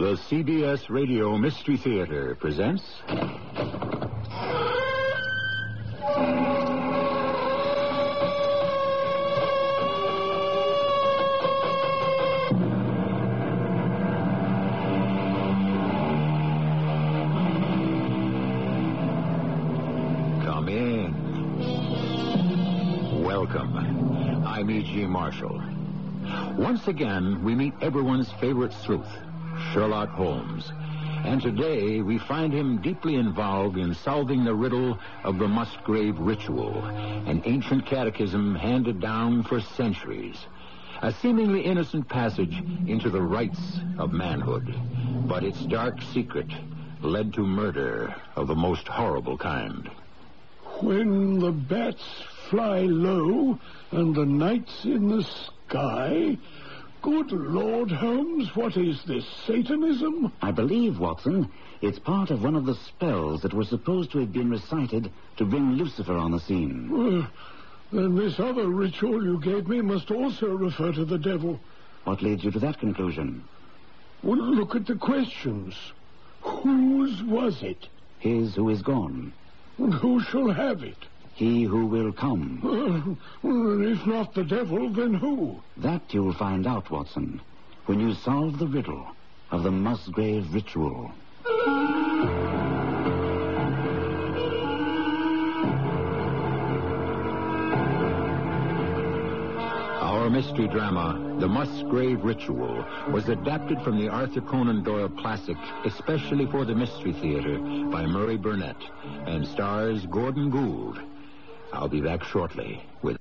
The CBS Radio Mystery Theater presents. Come in. Welcome. I'm E.G. Marshall. Once again, we meet everyone's favorite sleuth, Sherlock Holmes. And today, we find him deeply involved in solving the riddle of the Musgrave Ritual, an ancient catechism handed down for centuries. A seemingly innocent passage into the rites of manhood. But its dark secret led to murder of the most horrible kind. When the bats fly low and the night's in the sky. Good Lord, Holmes, what is this? Satanism? I believe, Watson, it's part of one of the spells that were supposed to have been recited to bring Lucifer on the scene. Well, then this other ritual you gave me must also refer to the devil. What leads you to that conclusion? Well, look at the questions. Whose was it? His who is gone. And who shall have it? He who will come. Uh, well, if not the devil, then who? That you'll find out, Watson, when you solve the riddle of the Musgrave Ritual. Our mystery drama, The Musgrave Ritual, was adapted from the Arthur Conan Doyle classic, especially for the Mystery Theater, by Murray Burnett, and stars Gordon Gould. I'll be back shortly with.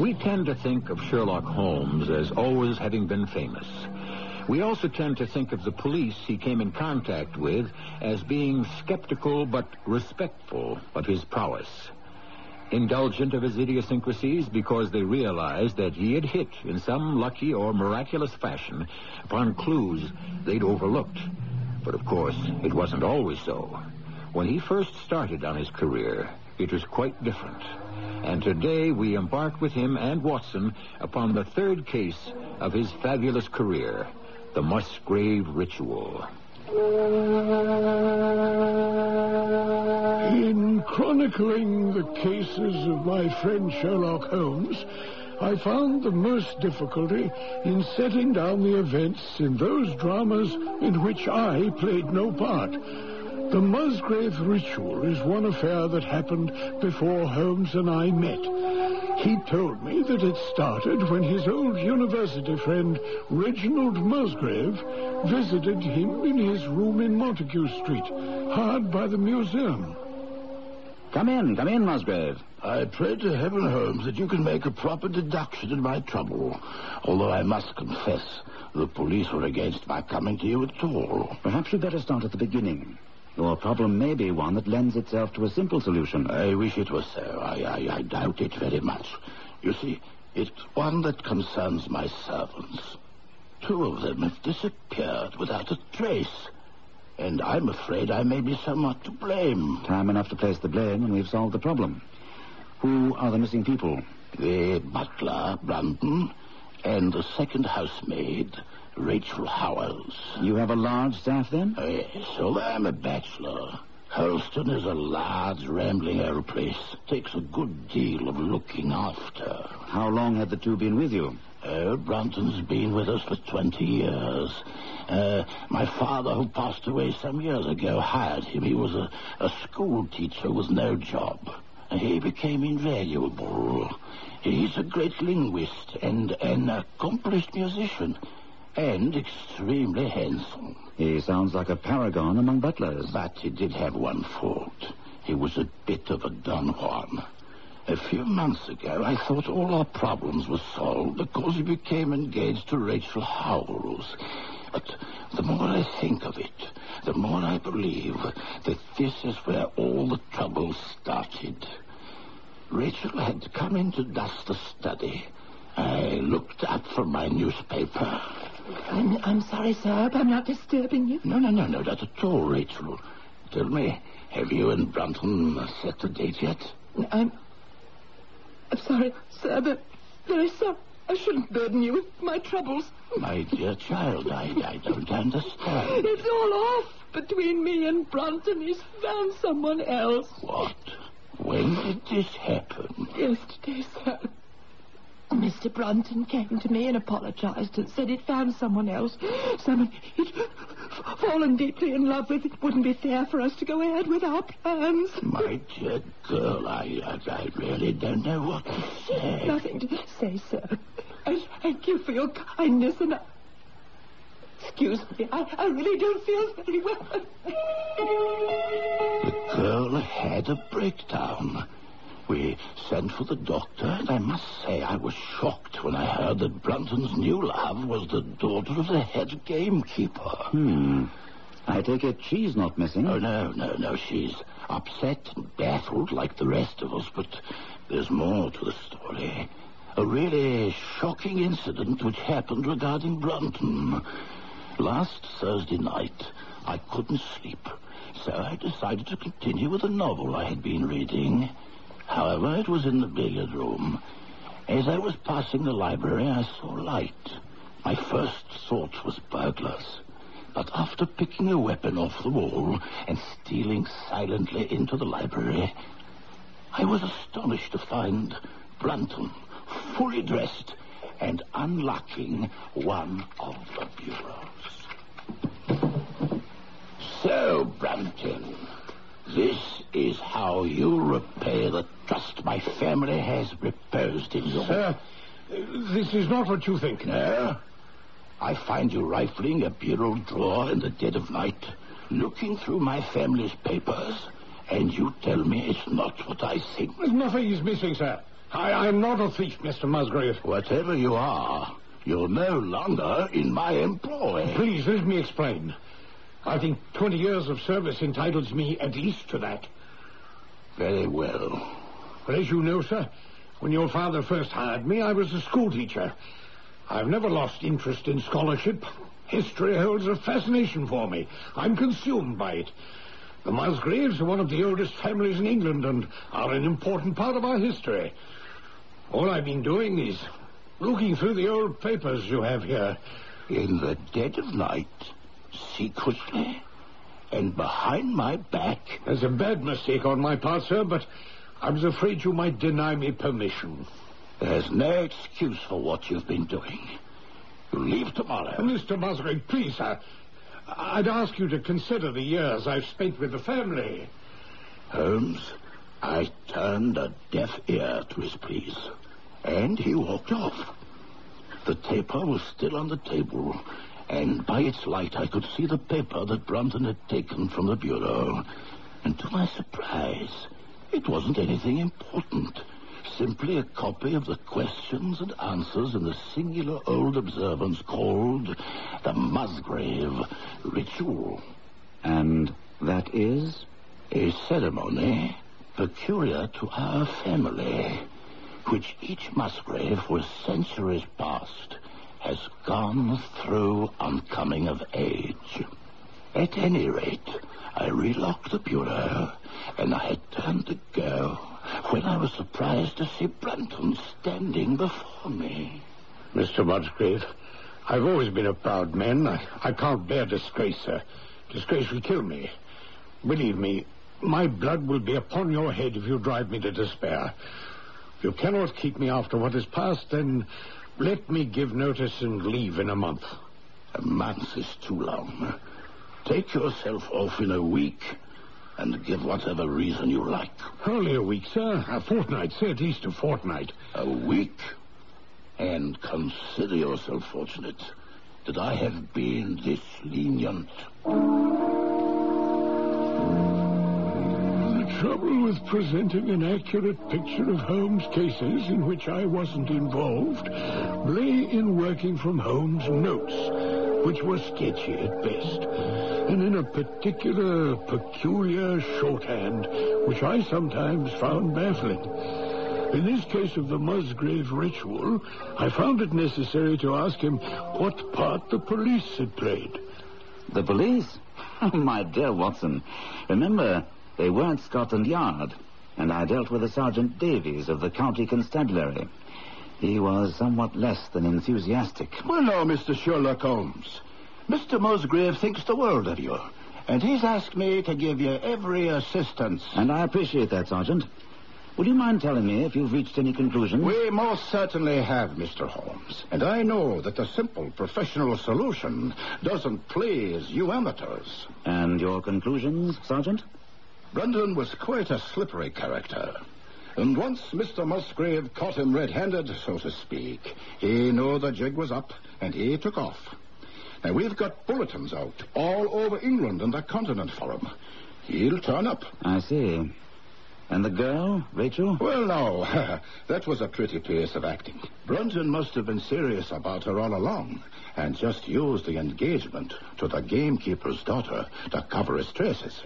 We tend to think of Sherlock Holmes as always having been famous. We also tend to think of the police he came in contact with as being skeptical but respectful of his prowess. Indulgent of his idiosyncrasies because they realized that he had hit in some lucky or miraculous fashion upon clues they'd overlooked. But of course, it wasn't always so. When he first started on his career, it was quite different. And today we embark with him and Watson upon the third case of his fabulous career, the Musgrave Ritual. In chronicling the cases of my friend Sherlock Holmes, I found the most difficulty in setting down the events in those dramas in which I played no part. The Musgrave Ritual is one affair that happened before Holmes and I met. He told me that it started when his old university friend, Reginald Musgrave, visited him in his room in Montague Street, hard by the museum. Come in, come in, Musgrave. I pray to heaven, Holmes, that you can make a proper deduction in my trouble. Although I must confess, the police were against my coming to you at all. Perhaps you'd better start at the beginning. Your problem may be one that lends itself to a simple solution. I wish it were so. I, I, I doubt it very much. You see, it's one that concerns my servants. Two of them have disappeared without a trace. And I'm afraid I may be somewhat to blame. Time enough to place the blame, and we've solved the problem. Who are the missing people? The butler, Brunton, and the second housemaid, Rachel Howells. You have a large staff, then? Oh, yes, although I'm a bachelor. Hurlstone is a large, rambling old place. Takes a good deal of looking after. How long had the two been with you? Oh, Brunton's been with us for 20 years. Uh, my father, who passed away some years ago, hired him. He was a, a school teacher with no job. He became invaluable. He's a great linguist and an accomplished musician. And extremely handsome. He sounds like a paragon among butlers. But he did have one fault. He was a bit of a Don Juan. A few months ago, I thought all our problems were solved because he became engaged to Rachel Howells. But the more I think of it, the more I believe that this is where all the trouble started. Rachel had come in to dust the study. I looked up from my newspaper. I'm, I'm sorry, sir, but I'm not disturbing you. No, no, no, no, not at all, Rachel. Tell me, have you and Brunton set the date yet? I'm. I'm sorry, sir, but very sorry. I shouldn't burden you with my troubles. My dear child, I, I don't understand. It's all off between me and Brunton. He's found someone else. What? When did this happen? Yesterday, sir. Mr. Brunton came to me and apologized and said he'd found someone else. Someone he'd fallen deeply in love with. It wouldn't be fair for us to go ahead with our plans. My dear girl, I, I, I really don't know what to say. Nothing to say, sir. I thank you for your kindness and I... Excuse me, I, I really don't feel very well. The girl had a breakdown. We sent for the doctor, and I must say I was shocked when I heard that Brunton's new love was the daughter of the head gamekeeper. Hmm. I take it she's not missing. Oh, no, no, no. She's upset and baffled like the rest of us, but there's more to the story. A really shocking incident which happened regarding Brunton. Last Thursday night, I couldn't sleep, so I decided to continue with a novel I had been reading. However, it was in the billiard room. As I was passing the library, I saw light. My first thought was burglars. But after picking a weapon off the wall and stealing silently into the library, I was astonished to find Brunton fully dressed and unlocking one of the bureaus. So, Brunton, this is how you repay the trust my family has reposed in you. Sir, this is not what you think. No? I find you rifling a bureau drawer in the dead of night, looking through my family's papers, and you tell me it's not what I think. There's nothing is missing, sir. I, I'm not a thief, Mr. Musgrave. Whatever you are, you're no longer in my employ. Please, let me explain. I think 20 years of service entitles me at least to that. Very well. But as you know, sir, when your father first hired me, I was a schoolteacher. I've never lost interest in scholarship. History holds a fascination for me. I'm consumed by it. The Musgraves are one of the oldest families in England and are an important part of our history. All I've been doing is looking through the old papers you have here. In the dead of night, secretly, and behind my back. There's a bad mistake on my part, sir, but I was afraid you might deny me permission. There's no excuse for what you've been doing. You leave tomorrow. Mr. Musgrave, please, sir. I'd ask you to consider the years I've spent with the family. Holmes, I turned a deaf ear to his pleas, and he walked off. The taper was still on the table, and by its light I could see the paper that Brunton had taken from the bureau. And to my surprise, it wasn't anything important. Simply a copy of the questions and answers in the singular old observance called the Musgrave Ritual. And that is? A ceremony peculiar to our family, which each Musgrave for centuries past has gone through on coming of age. At any rate, I relocked the bureau, and I had turned to go when I was surprised to see Brunton standing before me. Mr. Musgrave, I've always been a proud man. I, I can't bear disgrace, sir. Disgrace will kill me. Believe me, my blood will be upon your head if you drive me to despair. If you cannot keep me after what has passed, then let me give notice and leave in a month. A month is too long. Take yourself off in a week and give whatever reason you like. Only a week, sir. A fortnight, say at least a fortnight. A week? And consider yourself fortunate that I have been this lenient. The trouble with presenting an accurate picture of Holmes' cases in which I wasn't involved lay in working from Holmes' notes, which were sketchy at best, and in a particular, peculiar shorthand, which I sometimes found baffling. In this case of the Musgrave ritual, I found it necessary to ask him what part the police had played. The police? My dear Watson, remember, they weren't Scotland Yard, and I dealt with a Sergeant Davies of the County Constabulary. He was somewhat less than enthusiastic. Well, now, Mr. Sherlock Holmes, Mr. Musgrave thinks the world of you, and he's asked me to give you every assistance. And I appreciate that, Sergeant. Would you mind telling me if you've reached any conclusion? We most certainly have, Mr. Holmes. And I know that the simple professional solution doesn't please you amateurs. And your conclusions, Sergeant? Brunton was quite a slippery character. And once Mr. Musgrave caught him red-handed, so to speak, he knew the jig was up, and he took off. Now, we've got bulletins out all over England and the continent for him. He'll turn up. I see. And the girl, Rachel? Well, no. that was a pretty piece of acting. Brunton must have been serious about her all along and just used the engagement to the gamekeeper's daughter to cover his traces.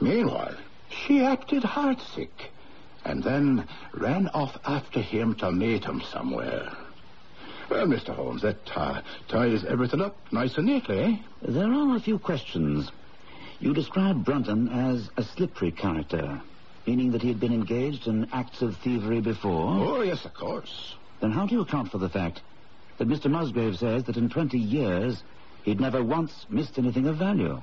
Meanwhile, she acted heartsick and then ran off after him to meet him somewhere. Well, Mr. Holmes, that uh, ties everything up nice and neatly, eh? There are a few questions. You describe Brunton as a slippery character, meaning that he had been engaged in acts of thievery before. Oh, yes, of course. Then how do you account for the fact that Mr. Musgrave says that in 20 years he'd never once missed anything of value?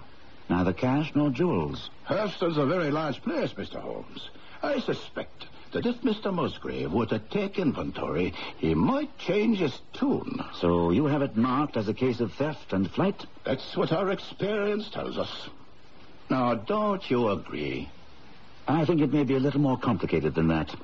Neither cash nor jewels. Hurlstone's a very large place, Mr. Holmes. I suspect that if Mr. Musgrave were to take inventory, he might change his tune. So you have it marked as a case of theft and flight? That's what our experience tells us. Now, don't you agree? I think it may be a little more complicated than that.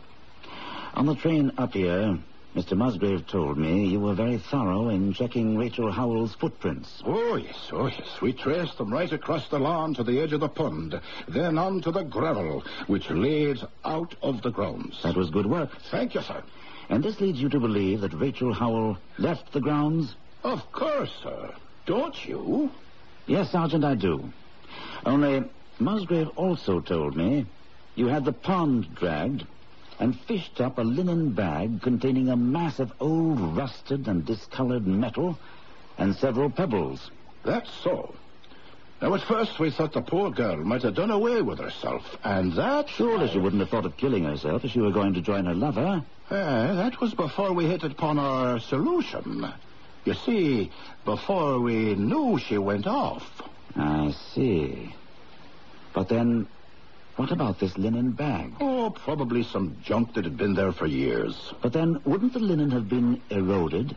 On the train up here, Mr. Musgrave told me you were very thorough in checking Rachel Howell's footprints. Oh, yes, oh, yes. We traced them right across the lawn to the edge of the pond, then on to the gravel, which leads out of the grounds. That was good work. Thank you, sir. And this leads you to believe that Rachel Howell left the grounds? Of course, sir. Don't you? Yes, Sergeant, I do. Only Musgrave also told me you had the pond dragged and fished up a linen bag containing a mass of old rusted and discolored metal and several pebbles. That's so. Now, at first we thought the poor girl might have done away with herself, and that... Surely she wouldn't have thought of killing herself if she were going to join her lover. Uh, that was before we hit upon our solution. You see, before we knew she went off. I see. But then, what about this linen bag? Oh, probably some junk that had been there for years. But then, wouldn't the linen have been eroded?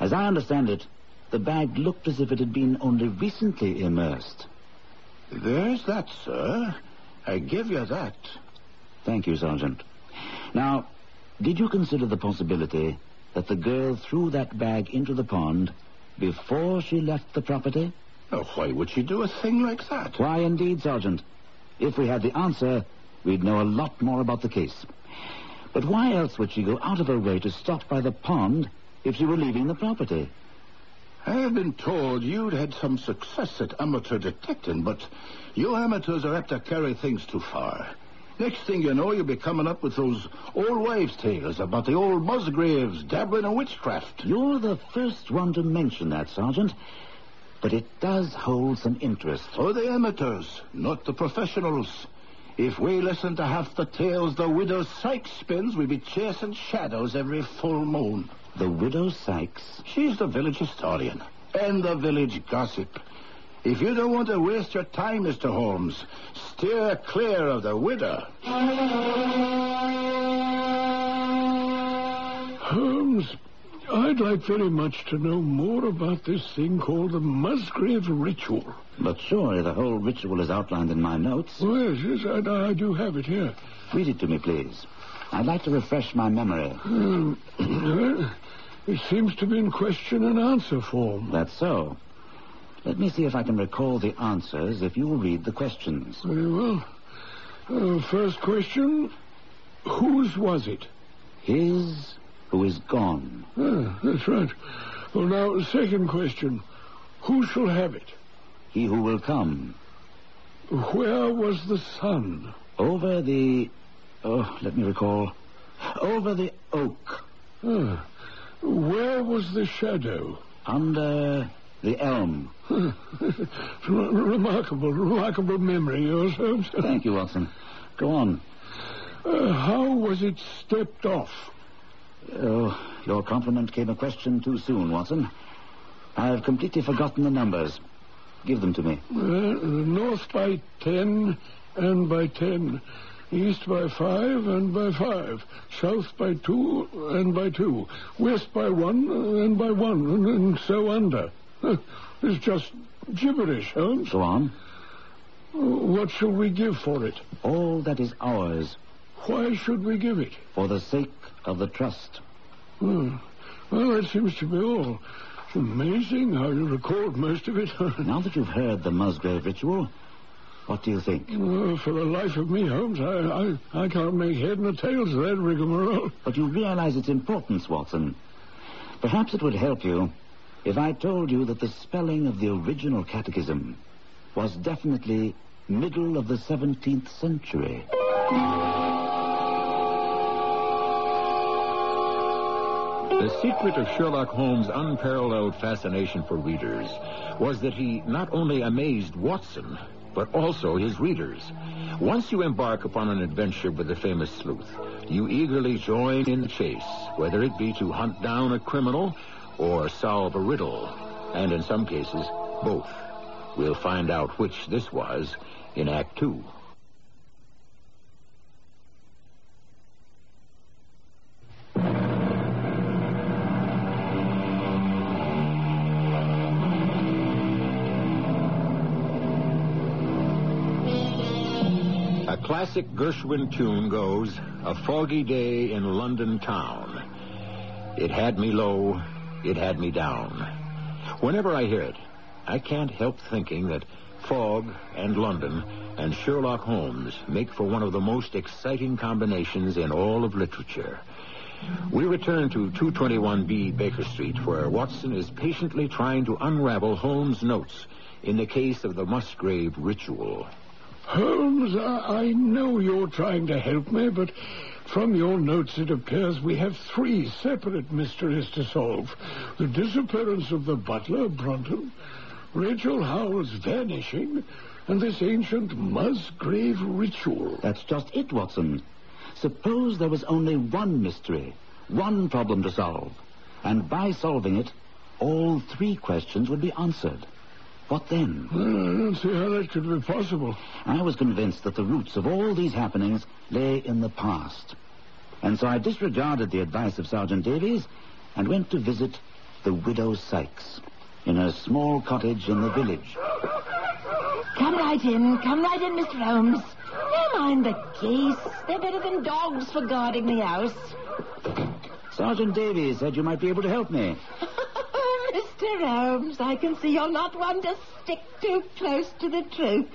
As I understand it, the bag looked as if it had been only recently immersed. There's that, sir. I give you that. Thank you, Sergeant. Now, did you consider the possibility that the girl threw that bag into the pond before she left the property? Oh, why would she do a thing like that? Why, indeed, Sergeant. If we had the answer, we'd know a lot more about the case. But why else would she go out of her way to stop by the pond if she were leaving the property? I have been told you'd had some success at amateur detecting, but you amateurs are apt to carry things too far. Next thing you know, you'll be coming up with those old wives' tales about the old Musgraves dabbling in witchcraft. You're the first one to mention that, Sergeant. But it does hold some interest. For the amateurs, not the professionals. If we listen to half the tales the widow Sykes spins, we'd be chasing shadows every full moon. The widow Sykes? She's the village historian and the village gossip. If you don't want to waste your time, Mr. Holmes, steer clear of the widow. Holmes, I'd like very much to know more about this thing called the Musgrave Ritual. But surely the whole ritual is outlined in my notes. Oh, yes, yes, I, I do have it here. Read it to me, please. I'd like to refresh my memory. Um, well, it seems to be in question and answer form. That's so. Let me see if I can recall the answers if you will read the questions. Very well. Uh, first question Whose was it? His who is gone. Ah, that's right. Well, now, second question Who shall have it? He who will come. Where was the sun? Over the. Oh, let me recall. Over the oak, Ah, where was the shadow? under the elm. Remarkable, remarkable memory, yours, Holmes. Thank you, Watson. Go on. Uh, how was it stepped off? Oh, your compliment came a question too soon, Watson. I've completely forgotten the numbers. Give them to me. Uh, north by ten and by ten. East by five and by five. South by two and by two. West by one and by one, and, and so under. It's just gibberish, Holmes. Go on. What shall we give for it? All that is ours Why should we give it? for the sake of the trust. Hmm. Well, that seems to be all. It's amazing how you recalled most of it. Now that you've heard the Musgrave ritual, what do you think? Uh, for the life of me, Holmes, I, I, I can't make head nor tails of that rigmarole. But you realize its importance, Watson. Perhaps it would help you if I told you that the spelling of the original catechism was definitely middle of the 17th century. The secret of Sherlock Holmes' unparalleled fascination for readers was that he not only amazed Watson, but also his readers. Once you embark upon an adventure with the famous sleuth, you eagerly join in the chase, whether it be to hunt down a criminal or solve a riddle. And in some cases, both. We'll find out which this was in Act Two. Classic Gershwin tune goes, A foggy day in London town. It had me low, it had me down. Whenever I hear it, I can't help thinking that fog and London and Sherlock Holmes make for one of the most exciting combinations in all of literature. We return to 221B Baker Street, where Watson is patiently trying to unravel Holmes' notes in the case of the Musgrave ritual. Holmes, I, I know you're trying to help me, but from your notes it appears we have three separate mysteries to solve. The disappearance of the butler, Brunton, Rachel Howell's vanishing, and this ancient Musgrave ritual. That's just it, Watson. Suppose there was only one mystery, one problem to solve. And by solving it, all three questions would be answered. What then? Well, I don't see how that could be possible. I was convinced that the roots of all these happenings lay in the past. And so I disregarded the advice of Sergeant Davies and went to visit the widow Sykes in her small cottage in the village. Come right in. Come right in, Mr. Holmes. Never mind the geese. They're better than dogs for guarding the house. Sergeant Davies said you might be able to help me. Mr. Holmes, I can see you're not one to stick too close to the truth.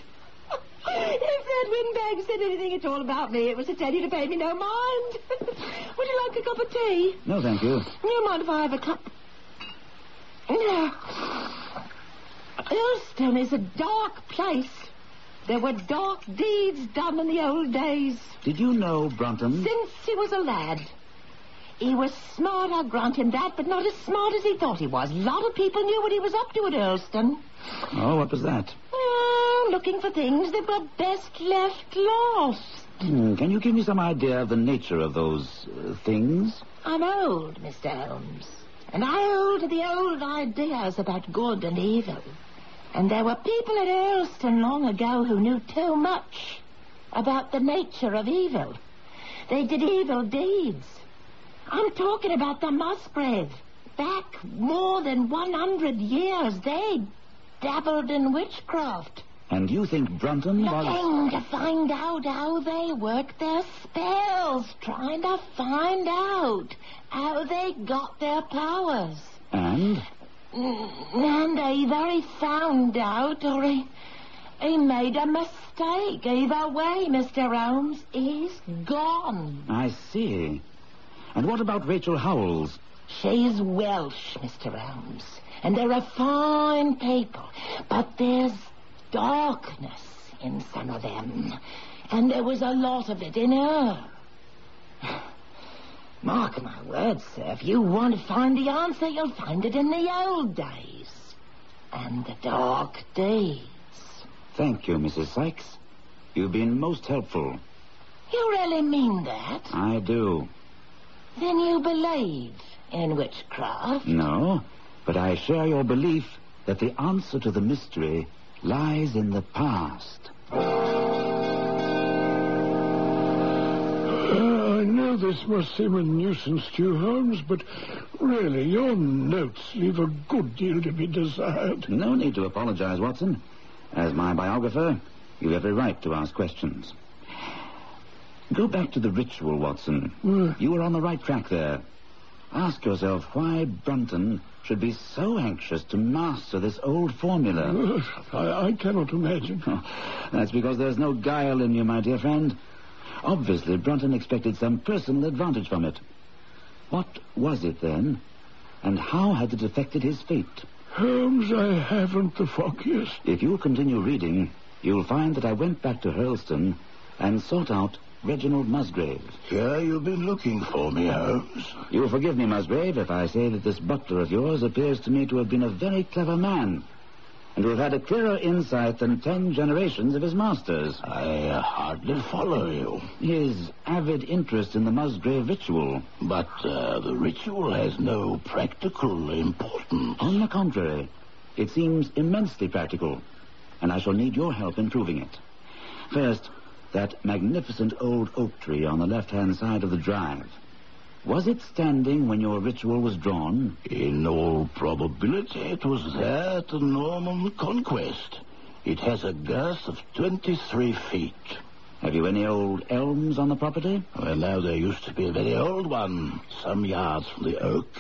if that windbag said anything at all about me, it was to tell you to pay me no mind. Would you like a cup of tea? No, thank you. Do you mind if I have a cup? No. Hurlstone is a dark place. There were dark deeds done in the old days. Did you know Brunton? Since he was a lad. He was smart, I'll grant him that, but not as smart as he thought he was. A lot of people knew what he was up to at Hurlstone. Oh, what was that? Oh, looking for things that were best left lost. Hmm, can you give me some idea of the nature of those uh, things? I'm old, Mr. Holmes, and I hold to the old ideas about good and evil. And there were people at Hurlstone long ago who knew too much about the nature of evil. They did evil deeds. I'm talking about the Musgrave. Back more than 100 years, they dabbled in witchcraft. And you think Brunton was... Looking to find out how they work their spells. Trying to find out how they got their powers. And? And either he found out or he, he made a mistake. Either way, Mr. Holmes, he's gone. I see. And what about Rachel Howells? She is Welsh, Mr. Holmes. And they're a fine people. But there's darkness in some of them. And there was a lot of it in her. Mark my words, sir. If you want to find the answer, you'll find it in the old days. And the dark days. Thank you, Mrs. Sykes. You've been most helpful. You really mean that? I do. Then you believe in witchcraft? No, but I share your belief that the answer to the mystery lies in the past. Uh, I know this must seem a nuisance to you, Holmes, but really, your notes leave a good deal to be desired. No need to apologize, Watson. As my biographer, you have a right to ask questions. Go back to the ritual, Watson. Uh, You were on the right track there. Ask yourself why Brunton should be so anxious to master this old formula. I, I cannot imagine. That's because there's no guile in you, my dear friend. Obviously, Brunton expected some personal advantage from it. What was it then? And how had it affected his fate? Holmes, I haven't the foggiest. If you continue reading, you'll find that I went back to Hurlstone and sought out Reginald Musgrave. Here you've been looking for me, Holmes. You'll forgive me, Musgrave, if I say that this butler of yours appears to me to have been a very clever man, and to have had a clearer insight than ten generations of his masters. I uh, hardly follow you. His avid interest in the Musgrave ritual. But uh, the ritual has no practical importance. On the contrary, it seems immensely practical, and I shall need your help in proving it. First, that magnificent old oak tree on the left-hand side of the drive. Was it standing when your ritual was drawn? In all probability, it was there at the Norman conquest. It has a girth of 23 feet. Have you any old elms on the property? Well, now, there used to be a very old one, some yards from the oak.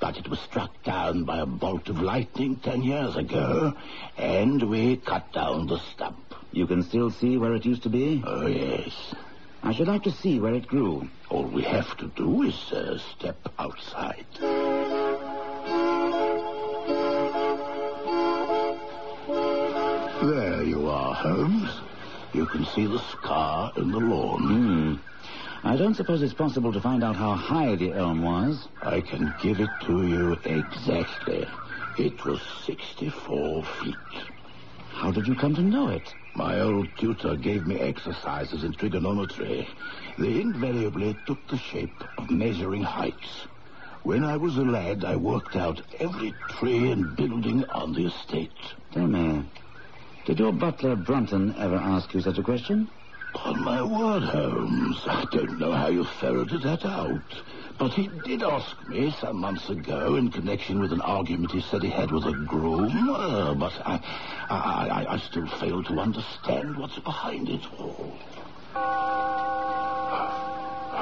But it was struck down by a bolt of lightning ten years ago, and we cut down the stump. You can still see where it used to be? Oh, yes. I should like to see where it grew. All we have to do is uh, step outside. There you are, Holmes. You can see the scar in the lawn. Hmm. I don't suppose it's possible to find out how high the elm was. I can give it to you exactly. It was 64 feet. How did you come to know it? My old tutor gave me exercises in trigonometry. They invariably took the shape of measuring heights. When I was a lad, I worked out every tree and building on the estate. Tell me, did your butler Brunton ever ask you such a question? On my word, Holmes, I don't know how you ferreted that out. But he did ask me some months ago in connection with an argument he said he had with a groom. Uh, but I, I, I, I still fail to understand what's behind it all.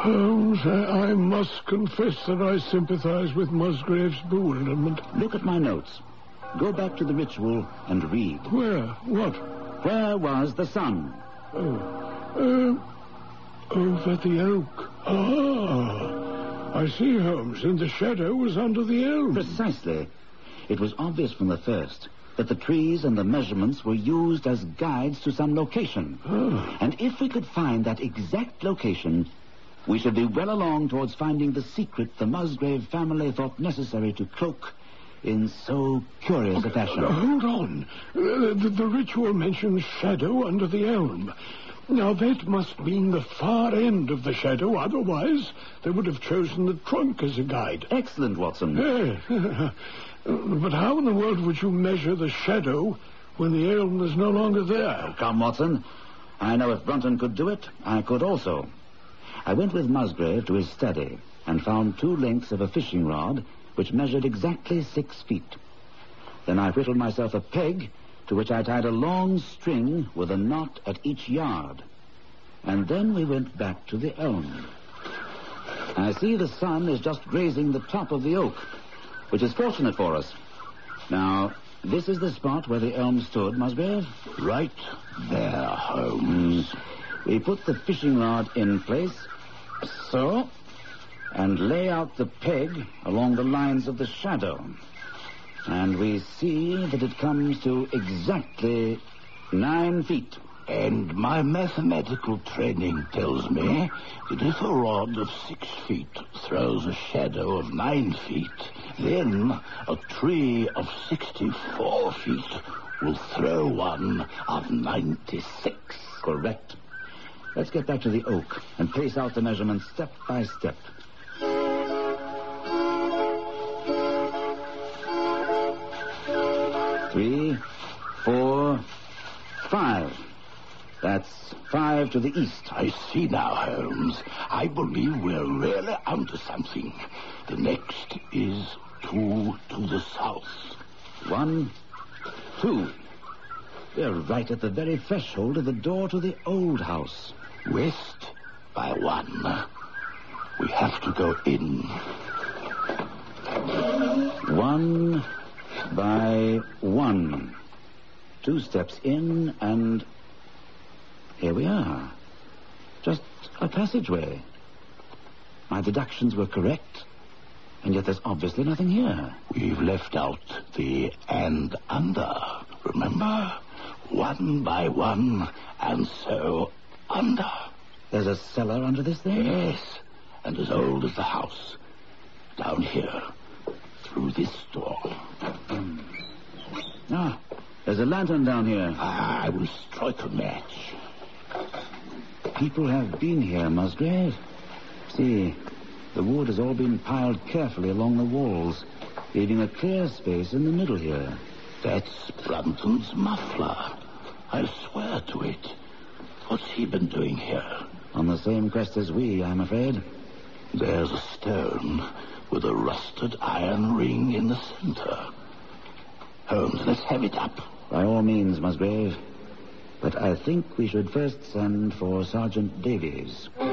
Holmes, I, I must confess that I sympathize with Musgrave's bewilderment. Look at my notes. Go back to the ritual and read. Where? What? Where was the sun? Oh. Uh, over the oak. Ah. I see, Holmes, and the shadow was under the elm. Precisely. It was obvious from the first that the trees and the measurements were used as guides to some location. Ah. And if we could find that exact location, we should be well along towards finding the secret the Musgrave family thought necessary to cloak in so curious a fashion. Hold on. The, the ritual mentions shadow under the elm. Now, that must mean the far end of the shadow. Otherwise, they would have chosen the trunk as a guide. Excellent, Watson. But how in the world would you measure the shadow when the elm is no longer there? Oh, come, Watson. I know if Brunton could do it, I could also. I went with Musgrave to his study and found two lengths of a fishing rod which measured exactly six feet. Then I whittled myself a peg to which I tied a long string with a knot at each yard. And then we went back to the elm. I see the sun is just grazing the top of the oak, which is fortunate for us. Now, this is the spot where the elm stood, Musgrave. Right there, Holmes. We put the fishing rod in place, so, and lay out the peg along the lines of the shadow. And we see that it comes to exactly nine feet. And my mathematical training tells me that if a rod of six feet throws a shadow of nine feet, then a tree of 64 feet will throw one of 96. Correct. Let's get back to the oak and pace out the measurements step by step. Three, four, five. That's five to the east. I see now, Holmes. I believe we're really onto something. The next is two to the south. One, two. We're right at the very threshold of the door to the old house. West by one. We have to go in. One by one. Two steps in, and here we are. Just a passageway. My deductions were correct, and yet there's obviously nothing here. We've left out the and under. Remember? One by one, and so under. There's a cellar under this thing? Yes, and as old as the house. Down here, through this door. Ah, there's a lantern down here. I will strike a match. People have been here, Musgrave. See, the wood has all been piled carefully along the walls, leaving a clear space in the middle here. That's Brunton's muffler. I'll swear to it. What's he been doing here? On the same quest as we, I'm afraid. There's a stone with a rusted iron ring in the center. Holmes, let's have it up. By all means, Musgrave. But I think we should first send for Sergeant Davies. Well,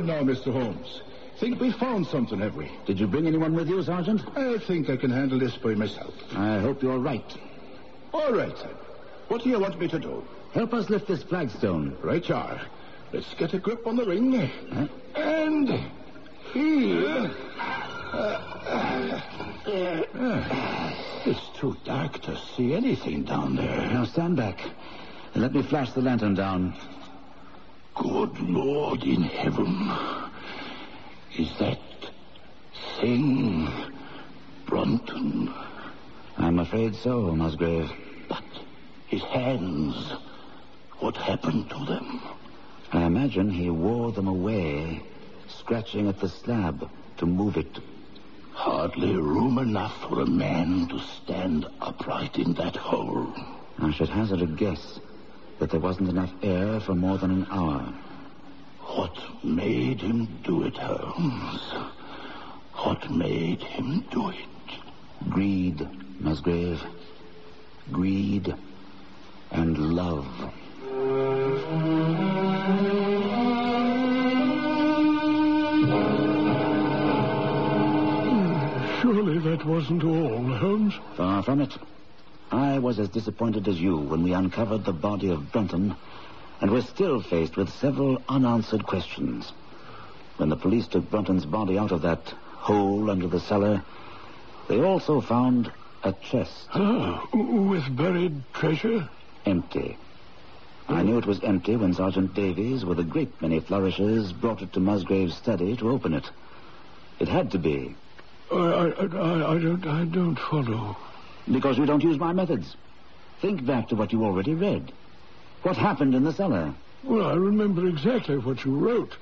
now, Mr. Holmes. Think we found something, have we? Did you bring anyone with you, Sergeant? I think I can handle this by myself. I hope you're right. All right, then. What do you want me to do? Help us lift this flagstone. Right, you are. Let's get a grip on the ring. Huh? And here. It's too dark to see anything down there. Now stand back and let me flash the lantern down. Good Lord in heaven. Is that thing Brunton? I'm afraid so, Musgrave. But his hands, what happened to them? Imagine he wore them away, scratching at the slab to move it. Hardly room enough for a man to stand upright in that hole. I should hazard a guess that there wasn't enough air for more than an hour. What made him do it, Holmes? What made him do it? Greed, Musgrave. Greed and love. Surely that wasn't all, Holmes. Far from it. I was as disappointed as you when we uncovered the body of Brunton, and were still faced with several unanswered questions. When the police took Brunton's body out of that hole under the cellar, they also found a chest Ah, with buried treasure? empty. I knew it was empty when Sergeant Davies, with a great many flourishes, brought it to Musgrave's study to open it. It had to be, I, I, I, I don't, I don't follow. because you don't use my methods. Think back to what you already read. What happened in the cellar? Well, I remember exactly what you wrote.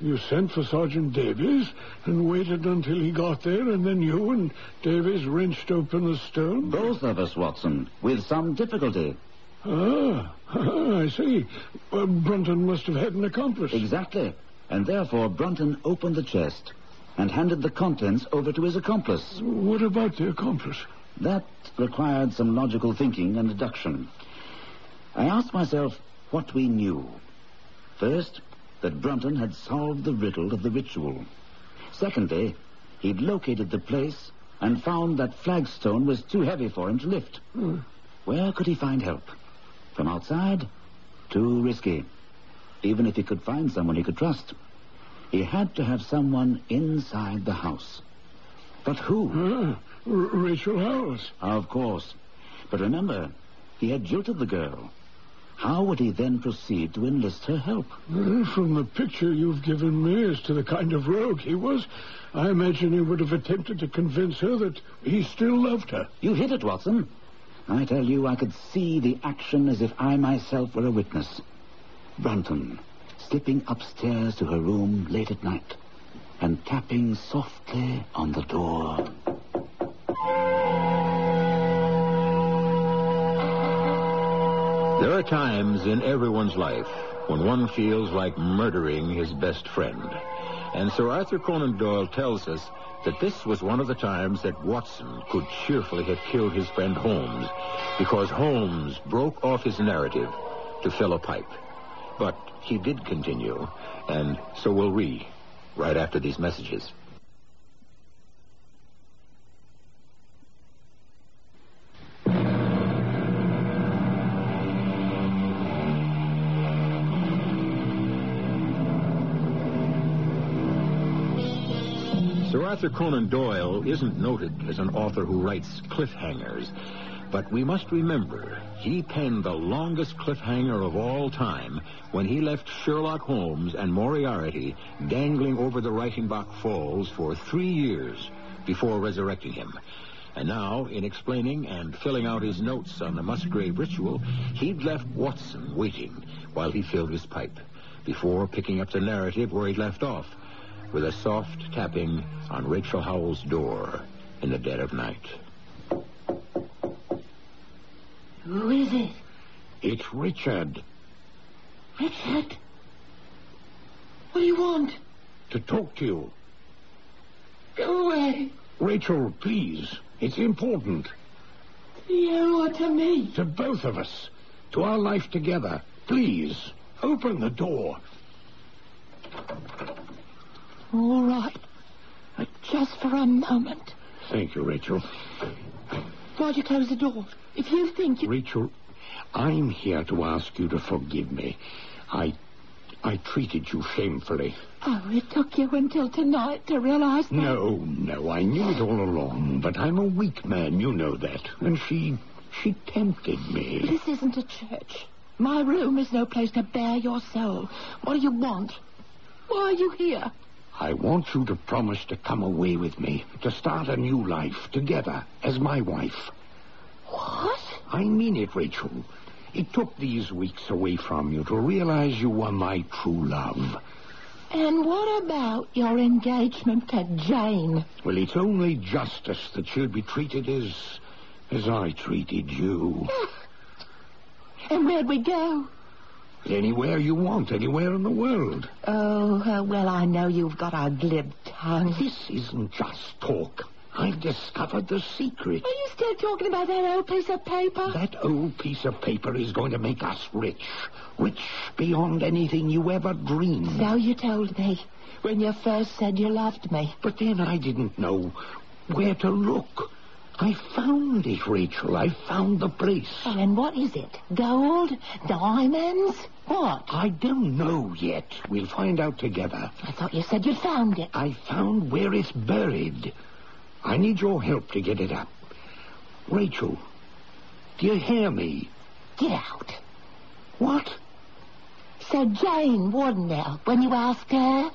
You sent for Sergeant Davies and waited until he got there, and then you and Davies wrenched open the stone. Both of us, Watson, with some difficulty. Ah, I see. Well, Brunton must have had an accomplice. Exactly. And therefore, Brunton opened the chest and handed the contents over to his accomplice. What about the accomplice? That required some logical thinking and deduction. I asked myself what we knew. First, that Brunton had solved the riddle of the ritual. Secondly, he'd located the place and found that flagstone was too heavy for him to lift. Hmm. Where could he find help? From outside? Too risky. Even if he could find someone he could trust. He had to have someone inside the house. But who? R- Rachel Howells. Of course. But remember, he had jilted the girl. How would he then proceed to enlist her help? Uh, From the picture you've given me as to the kind of rogue he was, I imagine he would have attempted to convince her that he still loved her. You hit it, Watson. I tell you, I could see the action as if I myself were a witness. Brunton, slipping upstairs to her room late at night and tapping softly on the door. There are times in everyone's life when one feels like murdering his best friend. And Sir Arthur Conan Doyle tells us that this was one of the times that Watson could cheerfully have killed his friend Holmes because Holmes broke off his narrative to fill a pipe. But he did continue, and so will we, right after these messages. Sir Arthur Conan Doyle isn't noted as an author who writes cliffhangers, but we must remember he penned the longest cliffhanger of all time when he left Sherlock Holmes and Moriarty dangling over the Reichenbach Falls for three years before resurrecting him. And now, in explaining and filling out his notes on the Musgrave ritual, he'd left Watson waiting while he filled his pipe before picking up the narrative where he'd left off with a soft tapping on Rachel Howells' door in the dead of night. Who is it? It's Richard. Richard? What do you want? To talk to you. Go away. Rachel, please. It's important. To you or to me? To both of us. To our life together. Please, open the door. All right. But just for a moment. Thank you, Rachel. Why'd you close the door? If you think you... Rachel, I'm here to ask you to forgive me. I. I treated you shamefully. Oh, it took you until tonight to realize that. No, no, I knew it all along, but I'm a weak man, you know that. And she. she tempted me. This isn't a church. My room is no place to bare your soul. What do you want? Why are you here? I want you to promise to come away with me, to start a new life together as my wife. What? I mean it, Rachel. It took these weeks away from you to realize you were my true love. And what about your engagement to Jane? Well, it's only justice that she'll be treated as. as I treated you. And where'd we go? Anywhere you want, anywhere in the world. Oh, uh, well, I know you've got a glib tongue. This isn't just talk. I've discovered the secret. Are you still talking about that old piece of paper? That old piece of paper is going to make us rich. Rich beyond anything you ever dreamed. So you told me when you first said you loved me. But then I didn't know where to look. I found it, Rachel. I found the place. Oh, and what is it? Gold? Diamonds? What? I don't know yet. We'll find out together. I thought you said you'd found it. I found where it's buried. I need your help to get it up. Rachel, do you hear me? Get out. What? So Jane wouldn't help when you asked her?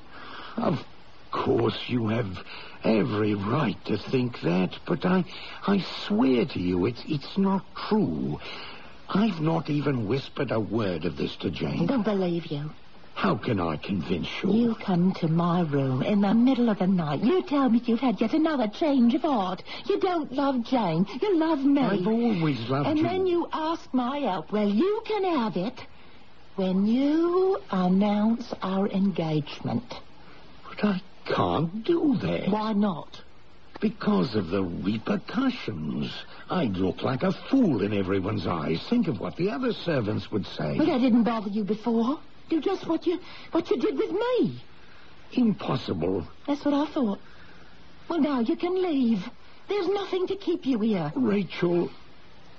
Of course you have every right to think that, but I I swear to you it's it's not true. I've not even whispered a word of this to Jane. I don't believe you. How can I convince you? You come to my room in the middle of the night. You tell me you've had yet another change of heart. You don't love Jane. You love me. I've always loved her. and you. then you ask my help. Well, you can have it when you announce our engagement. But I can't do that. Why not? Because of the repercussions. I'd look like a fool in everyone's eyes. Think of what the other servants would say. But that didn't bother you before. Do just what you what you did with me. Impossible. That's what I thought. Well, now you can leave. There's nothing to keep you here. Rachel,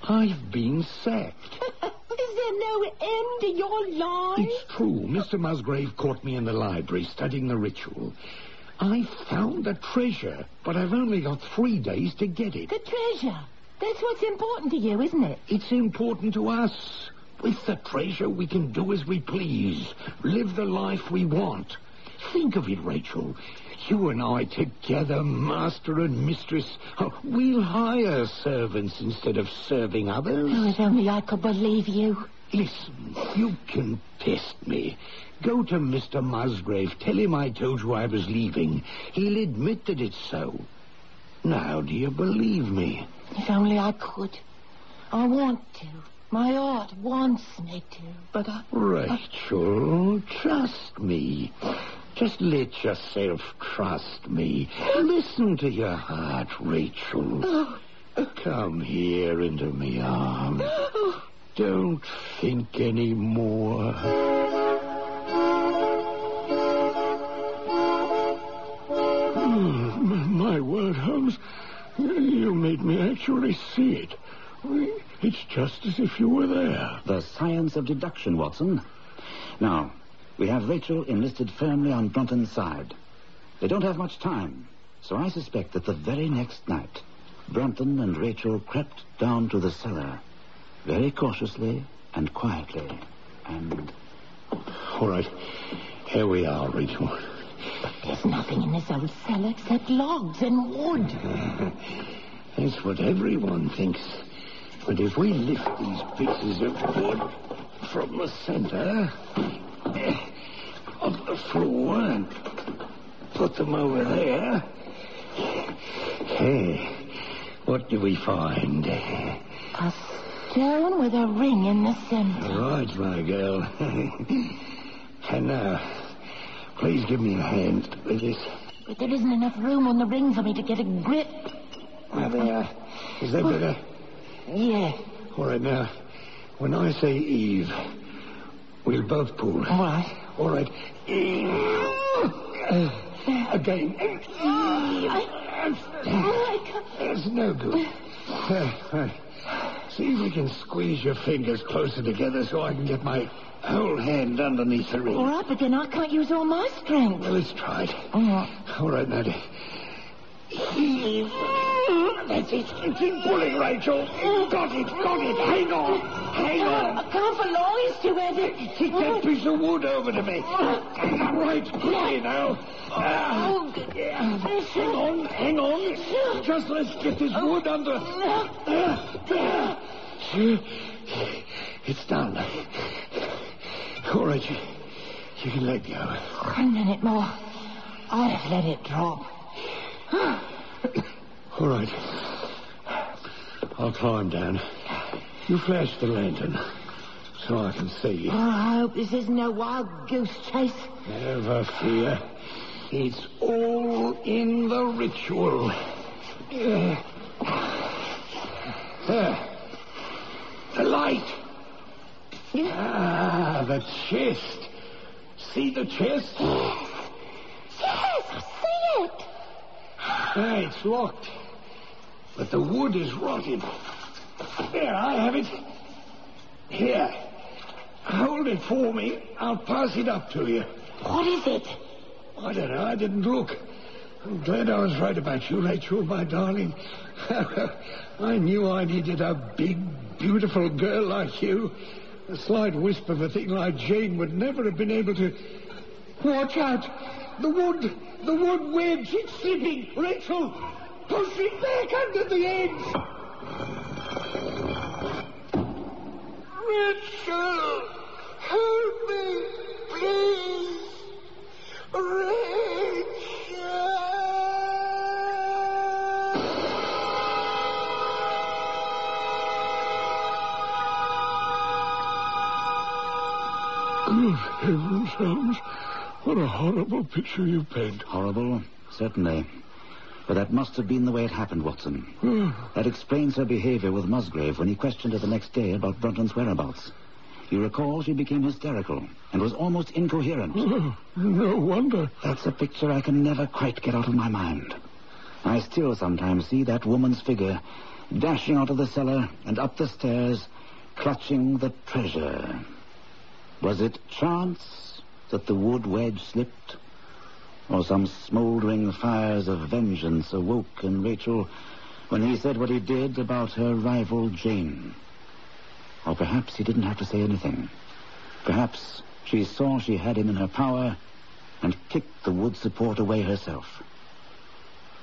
I've been sacked. Is there no end to your life? It's true. Mr. Musgrave caught me in the library studying the ritual. I found the treasure, but I've only got three days to get it. The treasure. That's what's important to you, isn't it? It's important to us. With the treasure, we can do as we please, live the life we want. Think of it, Rachel. You and I together, master and mistress, oh, we'll hire servants instead of serving others. Oh, if only I could believe you. Listen, you can test me. Go to Mr. Musgrave. Tell him I told you I was leaving. He'll admit that it's so. Now, do you believe me? If only I could. I want to. My heart wants me to, but I... Rachel, trust me. Just let yourself trust me. Listen to your heart, Rachel. Oh. Come here into my arms. Oh. Don't think any more. You made me actually see it. It's just as if you were there. The science of deduction, Watson. Now, we have Rachel enlisted firmly on Brunton's side. They don't have much time, so I suspect that the very next night, Brunton and Rachel crept down to the cellar, very cautiously and quietly, and All right, here we are, Rachel. But There's nothing in this old cellar except logs and wood. That's what everyone thinks. But if we lift these pieces of wood from the center eh, of the floor and put them over there, hey, what do we find? A stone with a ring in the center. Right, my girl. and now, please give me a hand with this. But there isn't enough room on the ring for me to get a grip. Now there. Is that better? Yeah. All right, now, when I say Eve, we'll both pull. All right. All right. Eve. Again. Eve. That's no good. Uh. See if we can squeeze your fingers closer together so I can get my whole hand underneath the ring. All right, but then I can't use all my strength. Well, let's try it. All right. All right, now. That's it. Keep pulling, Rachel. Got it, got it. Hang on. Hang on. I can't for long. It's too heavy. Take that piece of wood over to me. Right, here now. Ah, yeah. Hang on, hang on. Just let's get this wood under. It's done. All right, you, you can let go. A minute more. I'd have let it drop. All right. I'll climb down. You flash the lantern so I can see. Oh, I hope this isn't a wild goose chase. Never fear. It's all in the ritual. There. The light. Ah, the chest. See the chest? Yes, I see it. Ah, it's locked. But the wood is rotted. There, I have it. Here. Hold it for me. I'll pass it up to you. What is it? I don't know. I didn't look. I'm glad I was right about you, Rachel, my darling. I knew I needed a big, beautiful girl like you. A slight wisp of a thing like Jane would never have been able to. Watch out! The wood! The wood wedge! It's slipping! Rachel! Push it back under the edge! Rachel! Help me! Please! Rachel. Good heavens, Holmes. What a horrible picture you paint. horrible, certainly. But that must have been the way it happened, Watson. That explains her behavior with Musgrave when he questioned her the next day about Brunton's whereabouts. You recall she became hysterical and was almost incoherent. Oh, no wonder. That's a picture I can never quite get out of my mind. I still sometimes see that woman's figure dashing out of the cellar and up the stairs, clutching the treasure. Was it chance that the wood wedge slipped? Or some smoldering fires of vengeance awoke in Rachel when he said what he did about her rival Jane. Or perhaps he didn't have to say anything. Perhaps she saw she had him in her power and kicked the wood support away herself.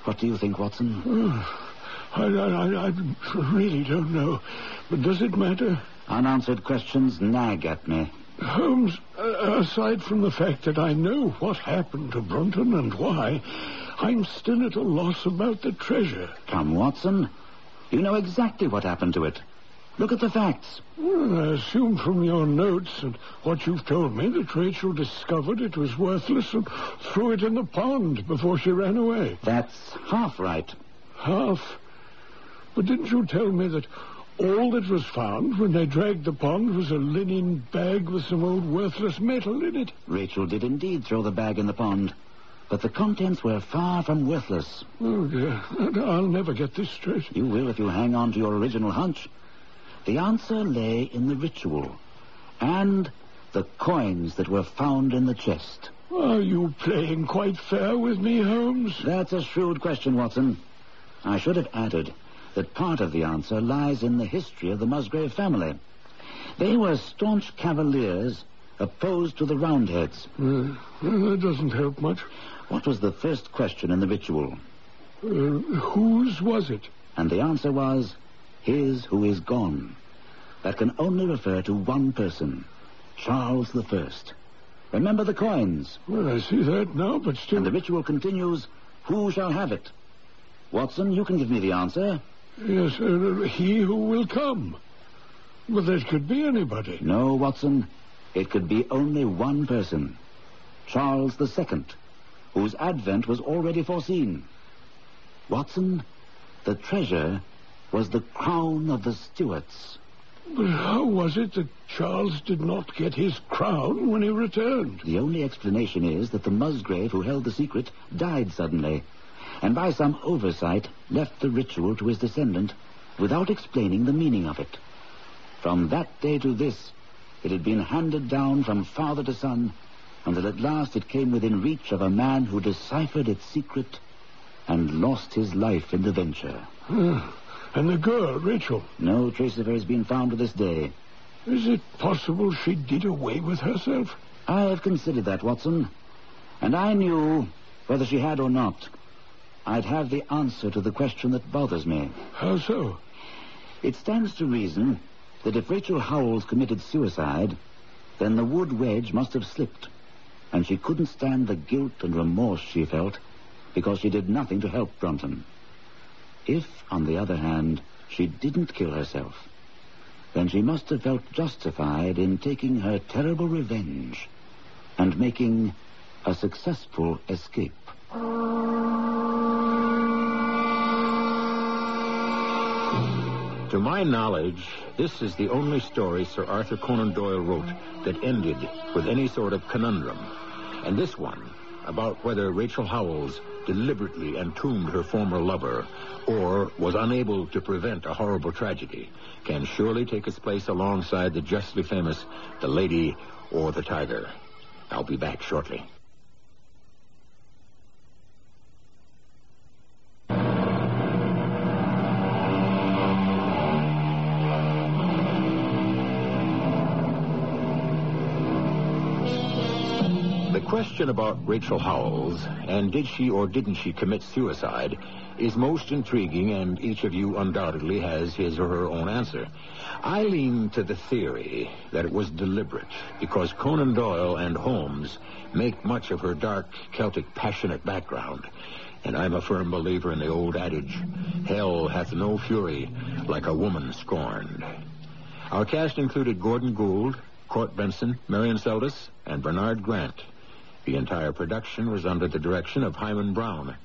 What do you think, Watson? I, I, I really don't know. But does it matter? Unanswered questions nag at me. Holmes, uh, aside from the fact that I know what happened to Brunton and why, I'm still at a loss about the treasure. Come, Watson. You know exactly what happened to it. Look at the facts. Well, I assume from your notes and what you've told me that Rachel discovered it was worthless and threw it in the pond before she ran away. That's half right. Half? But didn't you tell me that all that was found when they dragged the pond was a linen bag with some old worthless metal in it? Rachel did indeed throw the bag in the pond, but the contents were far from worthless. Oh, dear. I'll never get this straight. You will if you hang on to your original hunch. The answer lay in the ritual and the coins that were found in the chest. Are you playing quite fair with me, Holmes? That's a shrewd question, Watson. I should have added that part of the answer lies in the history of the Musgrave family. They were staunch cavaliers opposed to the Roundheads. Uh, that doesn't help much. What was the first question in the ritual? Uh, whose was it? And the answer was, his who is gone. That can only refer to one person, Charles the First. Remember the coins. Well, I see that now, but still... And the ritual continues, who shall have it? Watson, you can give me the answer. Yes, uh, he who will come. But that could be anybody. No, Watson. It could be only one person. Charles the Second, whose advent was already foreseen. Watson, the treasure was the crown of the Stuarts. But how was it that Charles did not get his crown when he returned? The only explanation is that the Musgrave who held the secret died suddenly, and by some oversight left the ritual to his descendant without explaining the meaning of it. From that day to this, it had been handed down from father to son, until at last it came within reach of a man who deciphered its secret and lost his life in the venture. Ah, and the girl, Rachel, No trace of her has been found to this day. is it possible she did away with herself? I have considered that, Watson. And I knew, whether she had or not, I'd have the answer to the question that bothers me. How so? It stands to reason that if Rachel Howells committed suicide, then the wood wedge must have slipped, and she couldn't stand the guilt and remorse she felt because she did nothing to help Brunton. If, on the other hand, she didn't kill herself, then she must have felt justified in taking her terrible revenge and making a successful escape. To my knowledge, this is the only story Sir Arthur Conan Doyle wrote that ended with any sort of conundrum. And this one, about whether Rachel Howells deliberately entombed her former lover or was unable to prevent a horrible tragedy, can surely take its place alongside the justly famous The Lady or the Tiger. I'll be back shortly. Question about Rachel Howells and did she or didn't she commit suicide is most intriguing, and each of you undoubtedly has his or her own answer. I lean to the theory that it was deliberate because Conan Doyle and Holmes make much of her dark Celtic passionate background. And I'm a firm believer in the old adage, hell hath no fury like a woman scorned. Our cast included Gordon Gould, Court Benson, Marion Seldes, and Bernard Grant. The entire production was under the direction of Himan Brown.